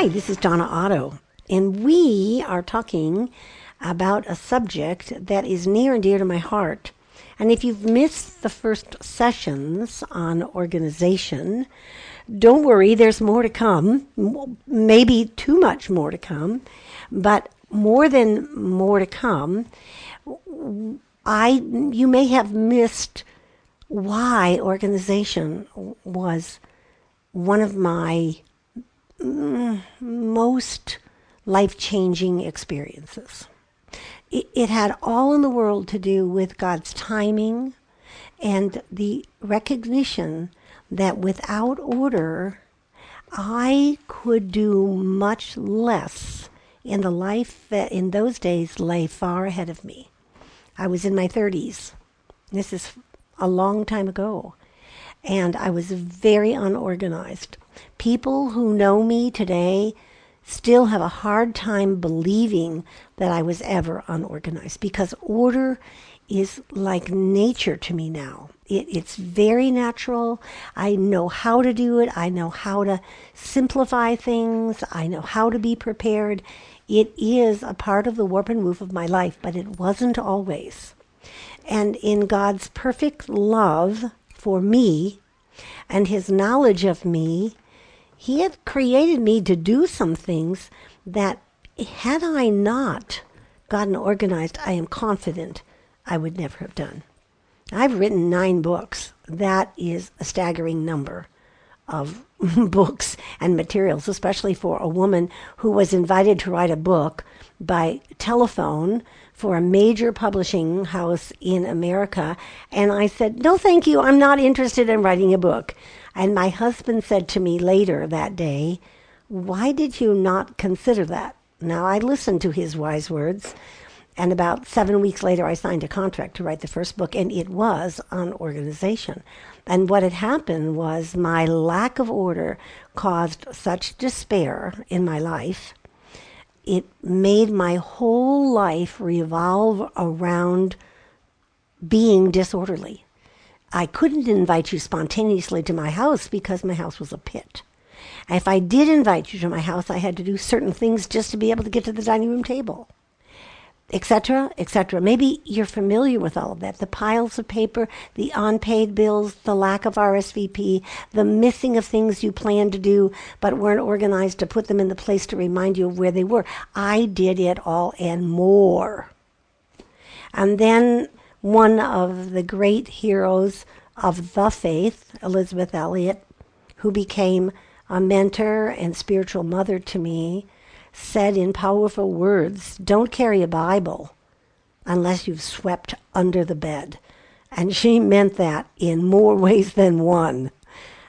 Hi, this is Donna Otto, and we are talking about a subject that is near and dear to my heart. And if you've missed the first sessions on organization, don't worry, there's more to come. Maybe too much more to come, but more than more to come. I you may have missed why organization was one of my Mm, most life changing experiences. It, it had all in the world to do with God's timing and the recognition that without order, I could do much less in the life that in those days lay far ahead of me. I was in my 30s. This is a long time ago. And I was very unorganized. People who know me today still have a hard time believing that I was ever unorganized because order is like nature to me now. It, it's very natural. I know how to do it. I know how to simplify things. I know how to be prepared. It is a part of the warp and woof of my life, but it wasn't always. And in God's perfect love for me and his knowledge of me, he had created me to do some things that, had I not gotten organized, I am confident I would never have done. I've written nine books. That is a staggering number of books and materials, especially for a woman who was invited to write a book by telephone for a major publishing house in America. And I said, No, thank you. I'm not interested in writing a book. And my husband said to me later that day, Why did you not consider that? Now I listened to his wise words. And about seven weeks later, I signed a contract to write the first book, and it was on organization. And what had happened was my lack of order caused such despair in my life. It made my whole life revolve around being disorderly. I couldn't invite you spontaneously to my house because my house was a pit. If I did invite you to my house, I had to do certain things just to be able to get to the dining room table etc., etc. Maybe you're familiar with all of that. The piles of paper, the unpaid bills, the lack of RSVP, the missing of things you planned to do but weren't organized to put them in the place to remind you of where they were. I did it all and more. And then one of the great heroes of the faith, Elisabeth Elliot, who became a mentor and spiritual mother to me, said in powerful words don't carry a Bible unless you've swept under the bed. And she meant that in more ways than one.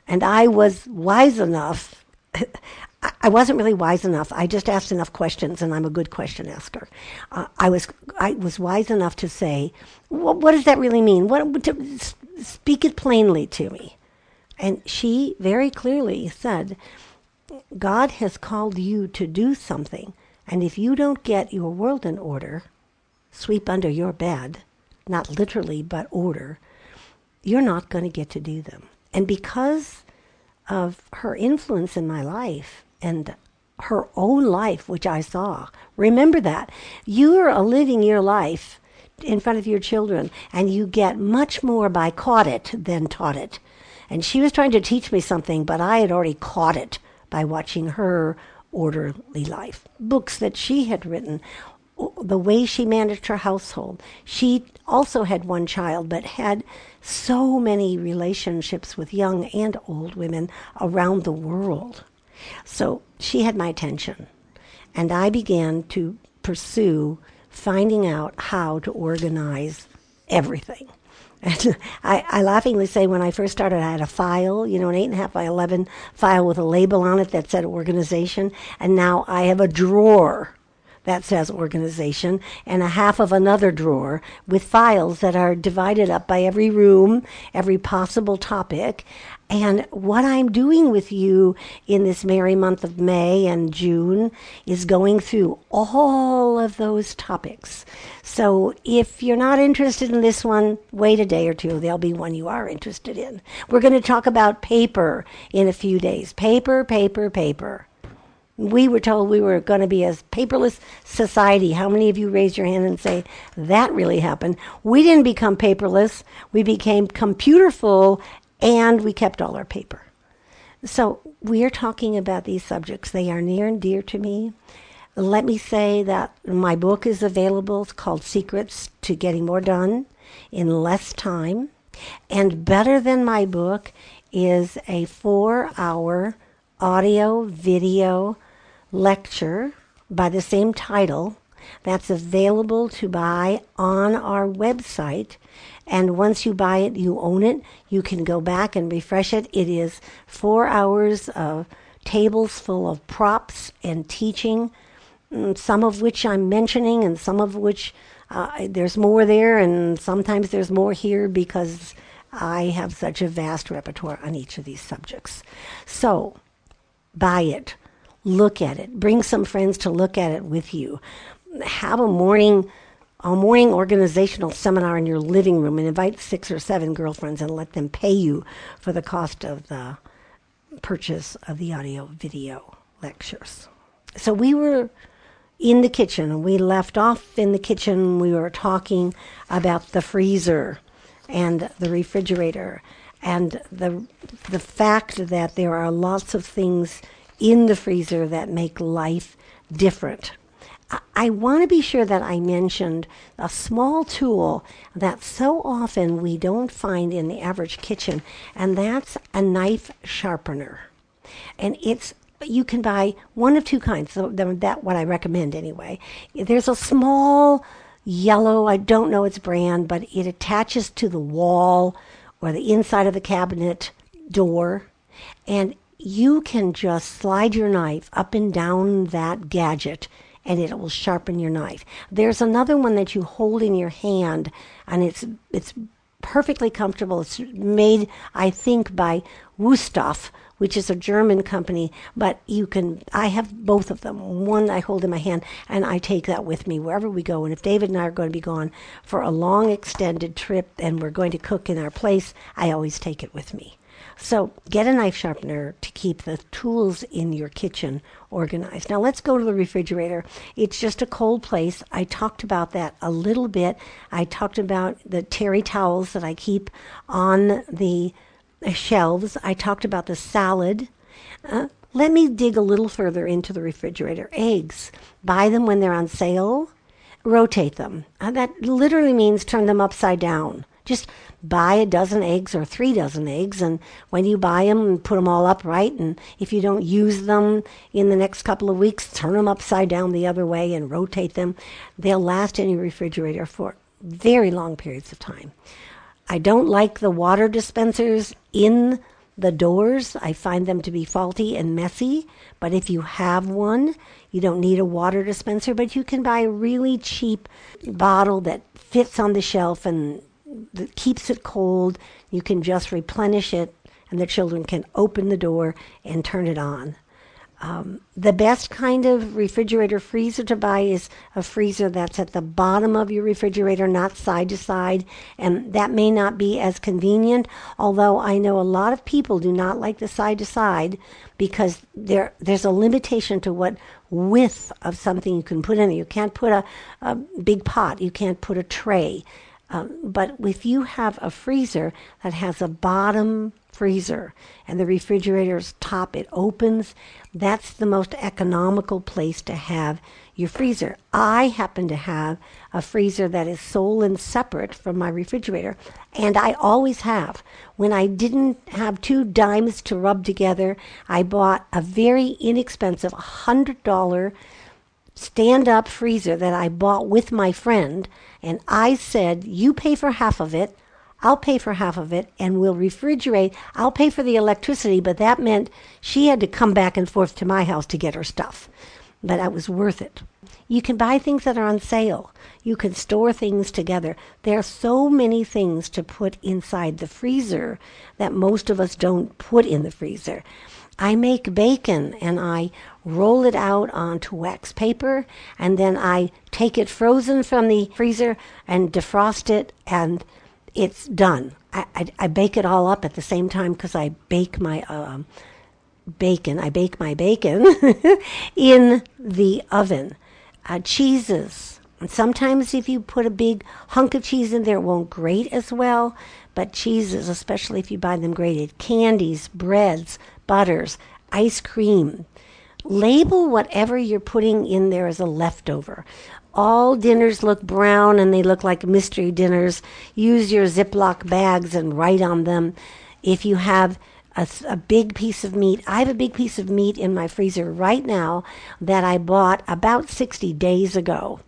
And I was wise enough. I wasn't really wise enough. I just asked enough questions, and I'm a good question asker. Uh, I was I was wise enough to say, well, "What does that really mean? What to, speak it plainly to me?" And she very clearly said, God has called you to do something, and if you don't get your world in order, sweep under your bed, not literally, but order, you're not going to get to do them. And because of her influence in my life and her own life, which I saw, remember that. You are living your life in front of your children, and you get much more by caught it than taught it. And she was trying to teach me something, but I had already caught it by watching her orderly life. Books that she had written, the way she managed her household. She also had one child, but had so many relationships with young and old women around the world. So she had my attention. And I began to pursue finding out how to organize everything. And I, I laughingly say when I first started, I had a file, you know, an eight and a half by 11 file with a label on it that said organization. And now I have a drawer that says organization and a half of another drawer with files that are divided up by every room, every possible topic. And what I'm doing with you in this merry month of May and June is going through all of those topics. So if you're not interested in this one, wait a day or two. There'll be one you are interested in. We're going to talk about paper in a few days. Paper, paper, paper. We were told we were going to be a paperless society. How many of you raise your hand and say that really happened? We didn't become paperless. We became computer full and we kept all our paper. So we're talking about these subjects. They are near and dear to me. Let me say that my book is available. It's called Secrets to Getting More Done in Less Time. And better than my book is a four hour audio video lecture by the same title that's available to buy on our website. And once you buy it, you own it. You can go back and refresh it. It is four hours of tables full of props and teaching, mm, some of which I'm mentioning, and some of which uh, there's more there, and sometimes there's more here because I have such a vast repertoire on each of these subjects. So, buy it, look at it, bring some friends to look at it with you. Have a morning a morning organizational seminar in your living room and invite six or seven girlfriends and let them pay you for the cost of the purchase of the audio video lectures. So we were in the kitchen. We left off in the kitchen. We were talking about the freezer and the refrigerator and the the fact that there are lots of things in the freezer that make life different. I, want to be sure that I mentioned a small tool that so often we don't find in the average kitchen, and that's a knife sharpener. And it's you can buy one of two kinds. That what I recommend anyway. There's a small yellow. I don't know its brand, but it attaches to the wall or the inside of the cabinet door, and you can just slide your knife up and down that gadget and it will sharpen your knife. There's another one that you hold in your hand and it's it's perfectly comfortable. It's made I think by Wusthof, which is a German company, but you can, I have both of them. One I hold in my hand, and I take that with me wherever we go. And if David and I are going to be gone for a long extended trip and we're going to cook in our place, I always take it with me. So get a knife sharpener to keep the tools in your kitchen organized. Now let's go to the refrigerator. It's just a cold place. I talked about that a little bit. I talked about the terry towels that I keep on the shelves. I talked about the salad. Uh, let me dig a little further into the refrigerator. Eggs. Buy them when they're on sale. Rotate them. Uh, that literally means turn them upside down. Just buy a dozen eggs or three dozen eggs, and when you buy them, put them all upright. And if you don't use them in the next couple of weeks, turn them upside down the other way and rotate them. They'll last in your refrigerator for very long periods of time. I don't like the water dispensers in the doors. I find them to be faulty and messy. But if you have one, you don't need a water dispenser, but you can buy a really cheap bottle that fits on the shelf and that keeps it cold. You can just replenish it, and the children can open the door and turn it on. Um, the best kind of refrigerator freezer to buy is a freezer that's at the bottom of your refrigerator, not side to side, and that may not be as convenient. Although I know a lot of people do not like the side to side because there there's a limitation to what width of something you can put in it. You can't put a, a big pot. You can't put a tray. Um, but if you have a freezer that has a bottom freezer and the refrigerator's top it opens that's the most economical place to have your freezer. I happen to have a freezer that is sole and separate from my refrigerator and i always have. When i didn't have two dimes to rub together i bought a very inexpensive $100 stand up freezer that i bought with my friend and i said you pay for half of it I'll pay for half of it and we'll refrigerate. I'll pay for the electricity, but that meant she had to come back and forth to my house to get her stuff. But that was worth it. You can buy things that are on sale. You can store things together. There are so many things to put inside the freezer that most of us don't put in the freezer. I make bacon and I roll it out onto wax paper and then I take it frozen from the freezer and defrost it and it's done. I, I, I, bake it all up at the same time because I bake my um, bacon. I bake my bacon in the oven. Uh, cheeses. And sometimes if you put a big hunk of cheese in there, it won't grate as well. But cheeses, especially if you buy them grated, candies, breads, butters, ice cream. Label whatever you're putting in there as a leftover. All dinners look brown and they look like mystery dinners. Use your Ziploc bags and write on them. If you have a, a, big piece of meat. I have a big piece of meat in my freezer right now that I bought about 60 days ago.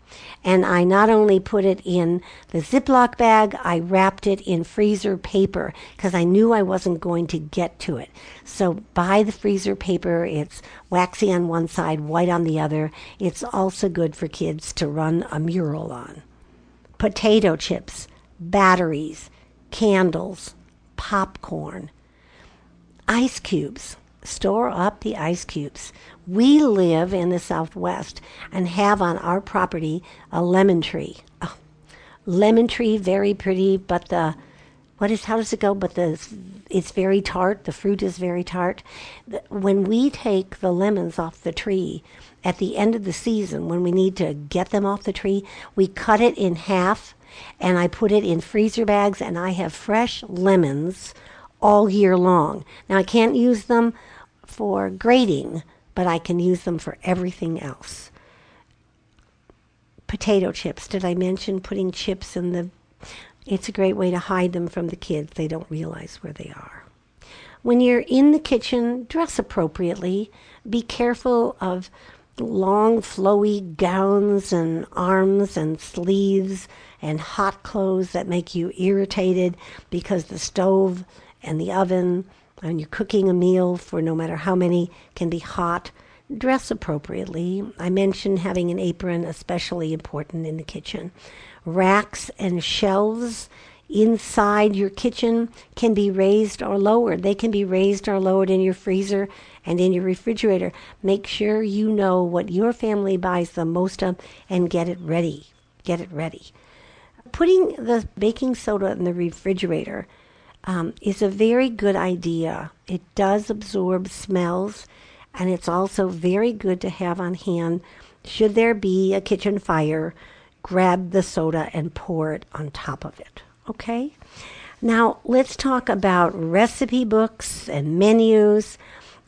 And I not only put it in the Ziploc bag, I wrapped it in freezer paper because I knew I wasn't going to get to it. So buy the freezer paper. It's waxy on one side, white on the other. It's also good for kids to run a mural on. Potato chips, batteries, candles, popcorn ice cubes. Store up the ice cubes. We live in the Southwest and have on our property a lemon tree. Oh, lemon tree, very pretty, but the what is how does it go? But the it's very tart. The fruit is very tart. When we take the lemons off the tree at the end of the season, when we need to get them off the tree, we cut it in half, and I put it in freezer bags, and I have fresh lemons all year long. Now, I can't use them for grading, but I can use them for everything else. Potato chips. Did I mention putting chips in the. It's a great way to hide them from the kids. They don't realize where they are. When you're in the kitchen, dress appropriately. Be careful of long, flowy gowns and arms and sleeves and hot clothes that make you irritated because the stove and the oven and you're cooking a meal for no matter how many can be hot dress appropriately. I mentioned having an apron especially important in the kitchen. Racks and shelves inside your kitchen can be raised or lowered. They can be raised or lowered in your freezer and in your refrigerator. Make sure you know what your family buys the most of and get it ready. Get it ready. Putting the baking soda in the refrigerator um, is a very good idea. It does absorb smells, and it's also very good to have on hand should there be a kitchen fire. Grab the soda and pour it on top of it. Okay? Now, let's talk about recipe books and menus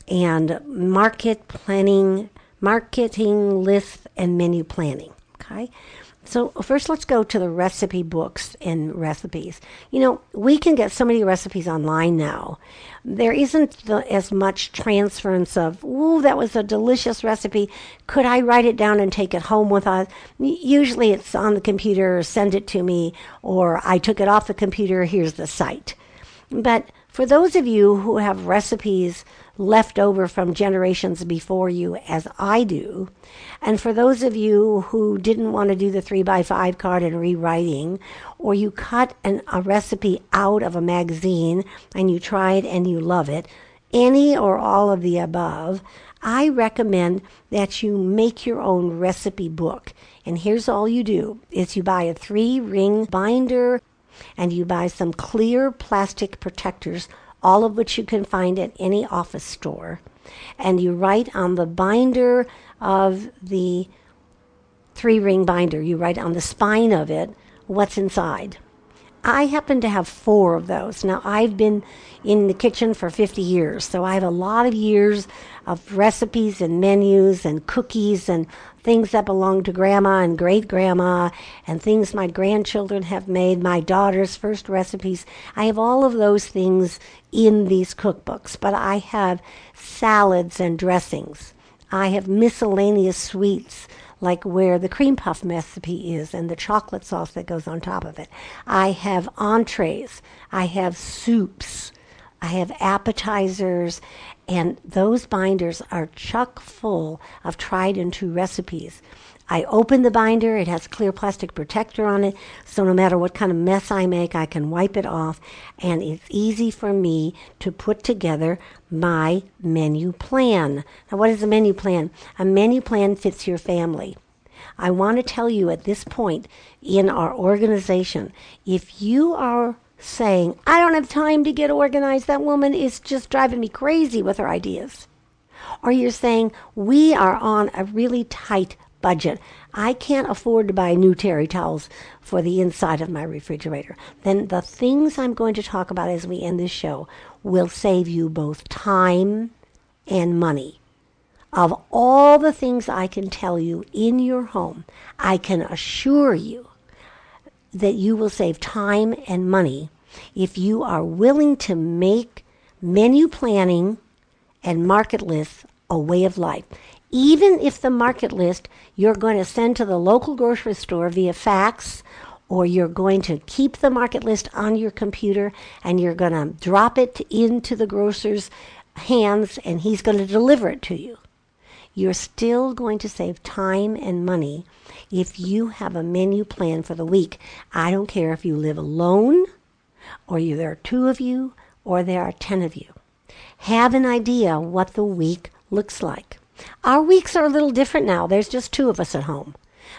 and market planning, marketing lists, and menu planning. Okay? So, first, let's go to the recipe books and recipes. You know, we can get so many recipes online now. There isn't the, as much transference of, ooh, that was a delicious recipe. Could I write it down and take it home with us? Usually it's on the computer, send it to me, or I took it off the computer, here's the site. But for those of you who have recipes left over from generations before you, as I do. And for those of you who didn't want to do the three by five card and rewriting, or you cut an, a recipe out of a magazine and you try it and you love it, any or all of the above, I recommend that you make your own recipe book. And here's all you do is you buy a three ring binder and you buy some clear plastic protectors all of which you can find at any office store. And you write on the binder of the three ring binder, you write on the spine of it what's inside. I happen to have four of those. Now, I've been in the kitchen for 50 years, so I have a lot of years of recipes and menus and cookies and things that belong to grandma and great grandma and things my grandchildren have made, my daughter's first recipes. I have all of those things in these cookbooks, but I have salads and dressings. I have miscellaneous sweets like where the cream puff recipe is and the chocolate sauce that goes on top of it. I have entrees. I have soups. I have appetizers. And those binders are chock full of tried and true recipes. I open the binder, it has clear plastic protector on it, so no matter what kind of mess I make, I can wipe it off, and it's easy for me to put together my menu plan. Now, what is a menu plan? A menu plan fits your family. I want to tell you at this point in our organization if you are saying, I don't have time to get organized, that woman is just driving me crazy with her ideas. Or you're saying, we are on a really tight budget. I can't afford to buy new terry towels for the inside of my refrigerator. Then the things I'm going to talk about as we end this show will save you both time and money. Of all the things I can tell you in your home, I can assure you that you will save time and money if you are willing to make menu planning and market lists a way of life. Even if the market list you're going to send to the local grocery store via fax or you're going to keep the market list on your computer and you're going to drop it into the grocer's hands and he's going to deliver it to you you're still going to save time and money if you have a menu plan for the week. I don't care if you live alone, or there are two of you, or there are ten of you. Have an idea what the week looks like. Our weeks are a little different now. There's just two of us at home.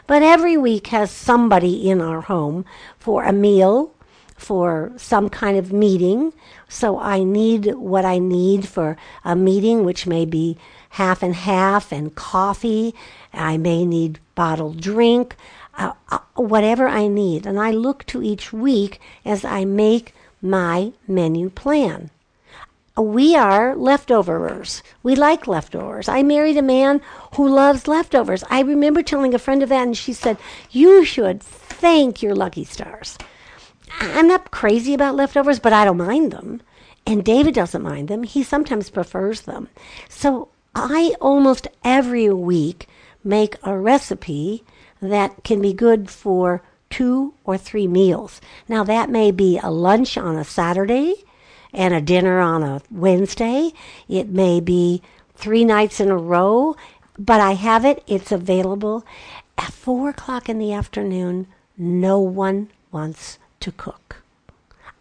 But every week has somebody in our home for a meal, for some kind of meeting. So I need what I need for a meeting, which may be half and half and coffee. I may need bottled drink, uh, uh, whatever I need. And I look to each week as I make my menu plan. We are leftoverers. We like leftovers. I married a man who loves leftovers. I remember telling a friend of that, and she said, You should thank your lucky stars. I'm not crazy about leftovers, but I don't mind them. And David doesn't mind them. He sometimes prefers them. So I almost every week make a recipe that can be good for two or three meals. Now, that may be a lunch on a Saturday and a dinner on a Wednesday. It may be three nights in a row, but I have it. It's available. At four o'clock in the afternoon, no one wants to cook.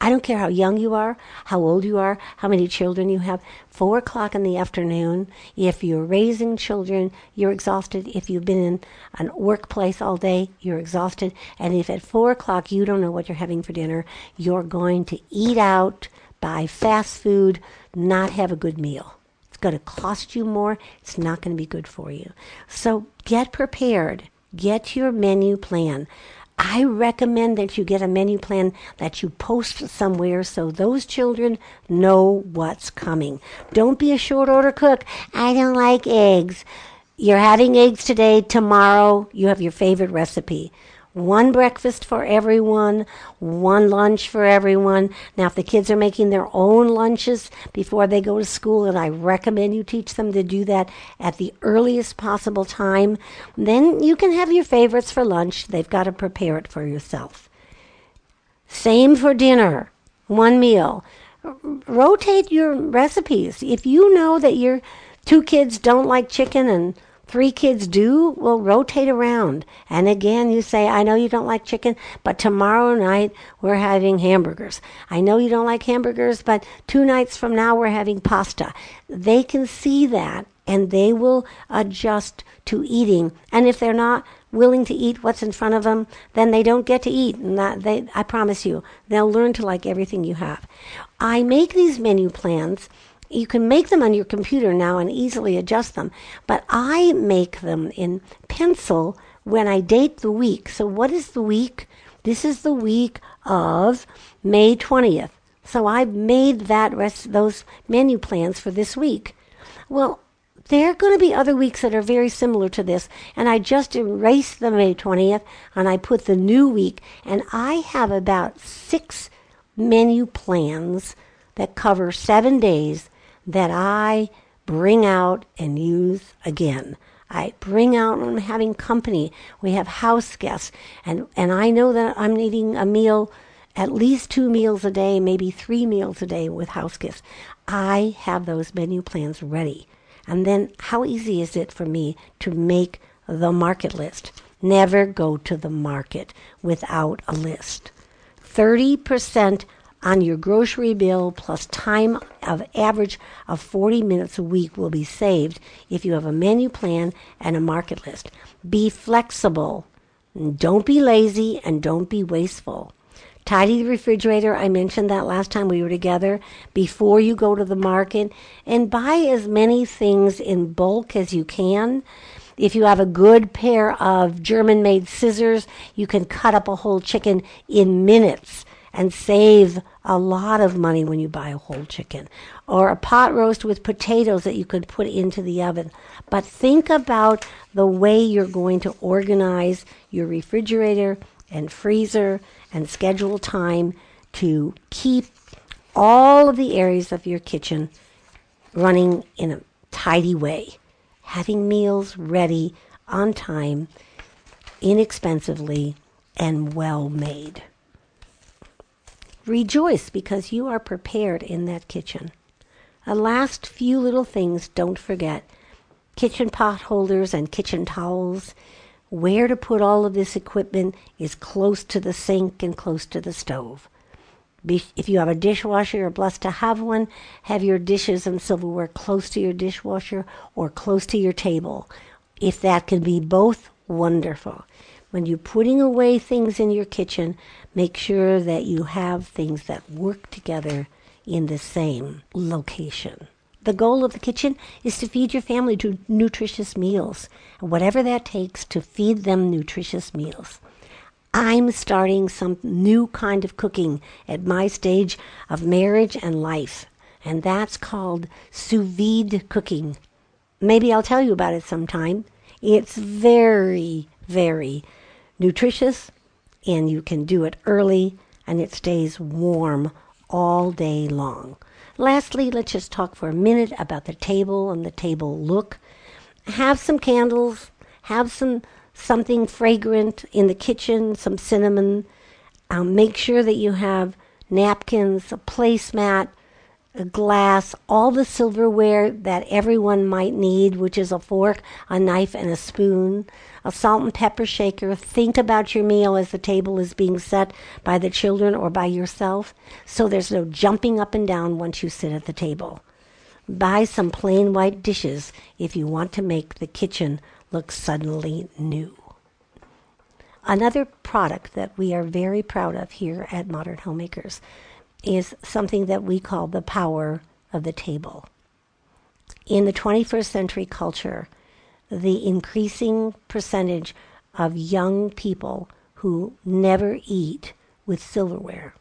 I don't care how young you are, how old you are, how many children you have. Four o'clock in the afternoon, if you're raising children, you're exhausted. If you've been in a workplace all day, you're exhausted. And if at four o'clock you don't know what you're having for dinner, you're going to eat out, buy fast food, not have a good meal. It's going to cost you more. It's not going to be good for you. So get prepared. Get your menu plan. I recommend that you get a menu plan that you post somewhere so those children know what's coming. Don't be a short order cook. I don't like eggs. You're having eggs today, tomorrow you have your favorite recipe one breakfast for everyone, one lunch for everyone. Now, if the kids are making their own lunches before they go to school, and I recommend you teach them to do that at the earliest possible time, then you can have your favorites for lunch. They've got to prepare it for yourself. Same for dinner, one meal. rotate your recipes. If you know that your two kids don't like chicken and three kids do, will rotate around. And again, you say, I know you don't like chicken, but tomorrow night we're having hamburgers. I know you don't like hamburgers, but two nights from now we're having pasta. They can see that and they will adjust to eating. And if they're not willing to eat what's in front of them, then they don't get to eat. And that they, I promise you, they'll learn to like everything you have. I make these menu plans you can make them on your computer now and easily adjust them, but I make them in pencil when I date the week. So, what is the week? This is the week of May 20th. So, I've made that rest, those menu plans for this week. Well, there are going to be other weeks that are very similar to this, and I just erased the May 20th and I put the new week, and I have about six menu plans that cover seven days that I bring out and use again. I bring out when I'm having company. We have house guests, and, and I know that I'm needing a meal, at least two meals a day, maybe three meals a day with house guests. I have those menu plans ready. And then how easy is it for me to make the market list? Never go to the market without a list. 30% on your grocery bill plus time of average of 40 minutes a week will be saved if you have a menu plan and a market list. Be flexible. Don't be lazy and don't be wasteful. Tidy the refrigerator. I mentioned that last time we were together. Before you go to the market, and buy as many things in bulk as you can. If you have a good pair of German made scissors, you can cut up a whole chicken in minutes and save a lot of money when you buy a whole chicken. Or a pot roast with potatoes that you could put into the oven. But think about the way you're going to organize your refrigerator and freezer and schedule time to keep all of the areas of your kitchen running in a tidy way, having meals ready on time, inexpensively, and well made. Rejoice because you are prepared in that kitchen. A last few little things don't forget kitchen pot holders and kitchen towels. Where to put all of this equipment is close to the sink and close to the stove. If you have a dishwasher, you're blessed to have one. Have your dishes and silverware close to your dishwasher or close to your table. If that can be both, wonderful. When you're putting away things in your kitchen, make sure that you have things that work together in the same location. The goal of the kitchen is to feed your family to nutritious meals, whatever that takes to feed them nutritious meals. I'm starting some new kind of cooking at my stage of marriage and life, and that's called sous vide cooking. Maybe I'll tell you about it sometime. It's very, very nutritious and you can do it early and it stays warm all day long. Lastly, let's just talk for a minute about the table and the table look. Have some candles, have some something fragrant in the kitchen, some cinnamon. Um, make sure that you have napkins, a placemat, a glass, all the silverware that everyone might need, which is a fork, a knife, and a spoon, a salt and pepper shaker. Think about your meal as the table is being set by the children or by yourself, so there's no jumping up and down once you sit at the table. Buy some plain white dishes if you want to make the kitchen look suddenly new. Another product that we are very proud of here at Modern Homemakers is something that we call the power of the table. In the 21st century culture, the increasing percentage of young people who never eat with silverware,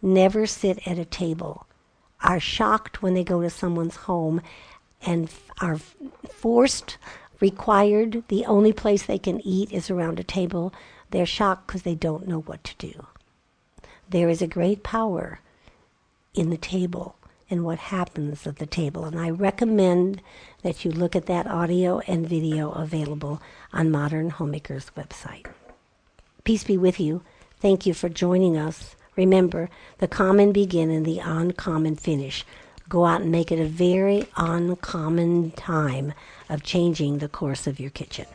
never sit at a table, are shocked when they go to someone's home and are forced, required, the only place they can eat is around a table. They're shocked because they don't know what to do. There is a great power in the table and what happens at the table. And I recommend that you look at that audio and video available on Modern Homemakers website. Peace be with you. Thank you for joining us. Remember, the common begin and the uncommon finish. Go out and make it a very uncommon time of changing the course of your kitchen.